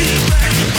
Feel back.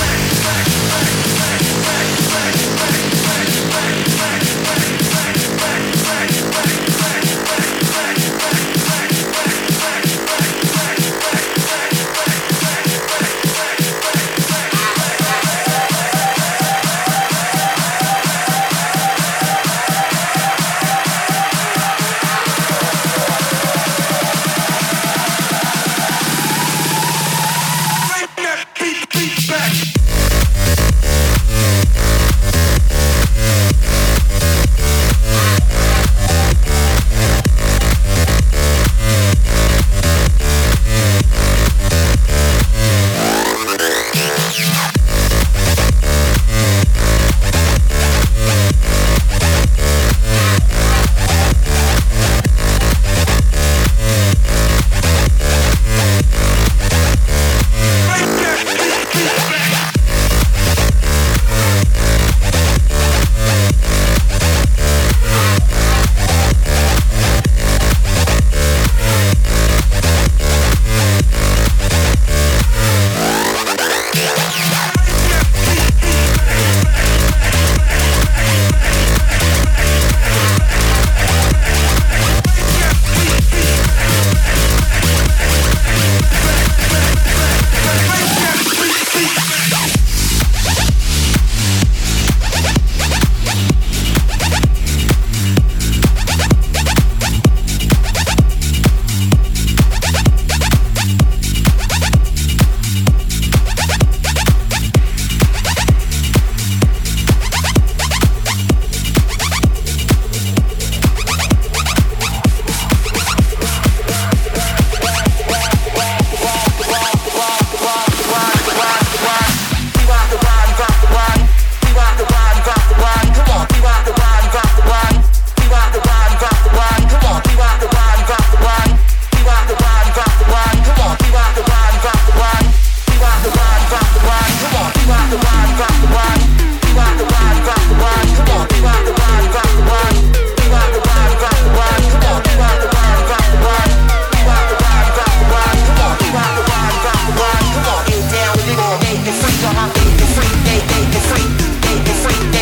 It's like a hobby. It's like day, day, it's like day, it's like day.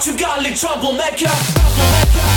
Portugal troublemaker. troublemaker.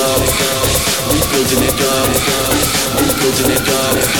up, we building it up, we building it up.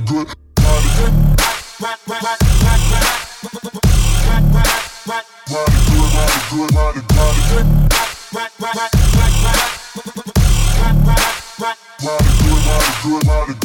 body good. Body good, body good, body good. Body good, body good, body good.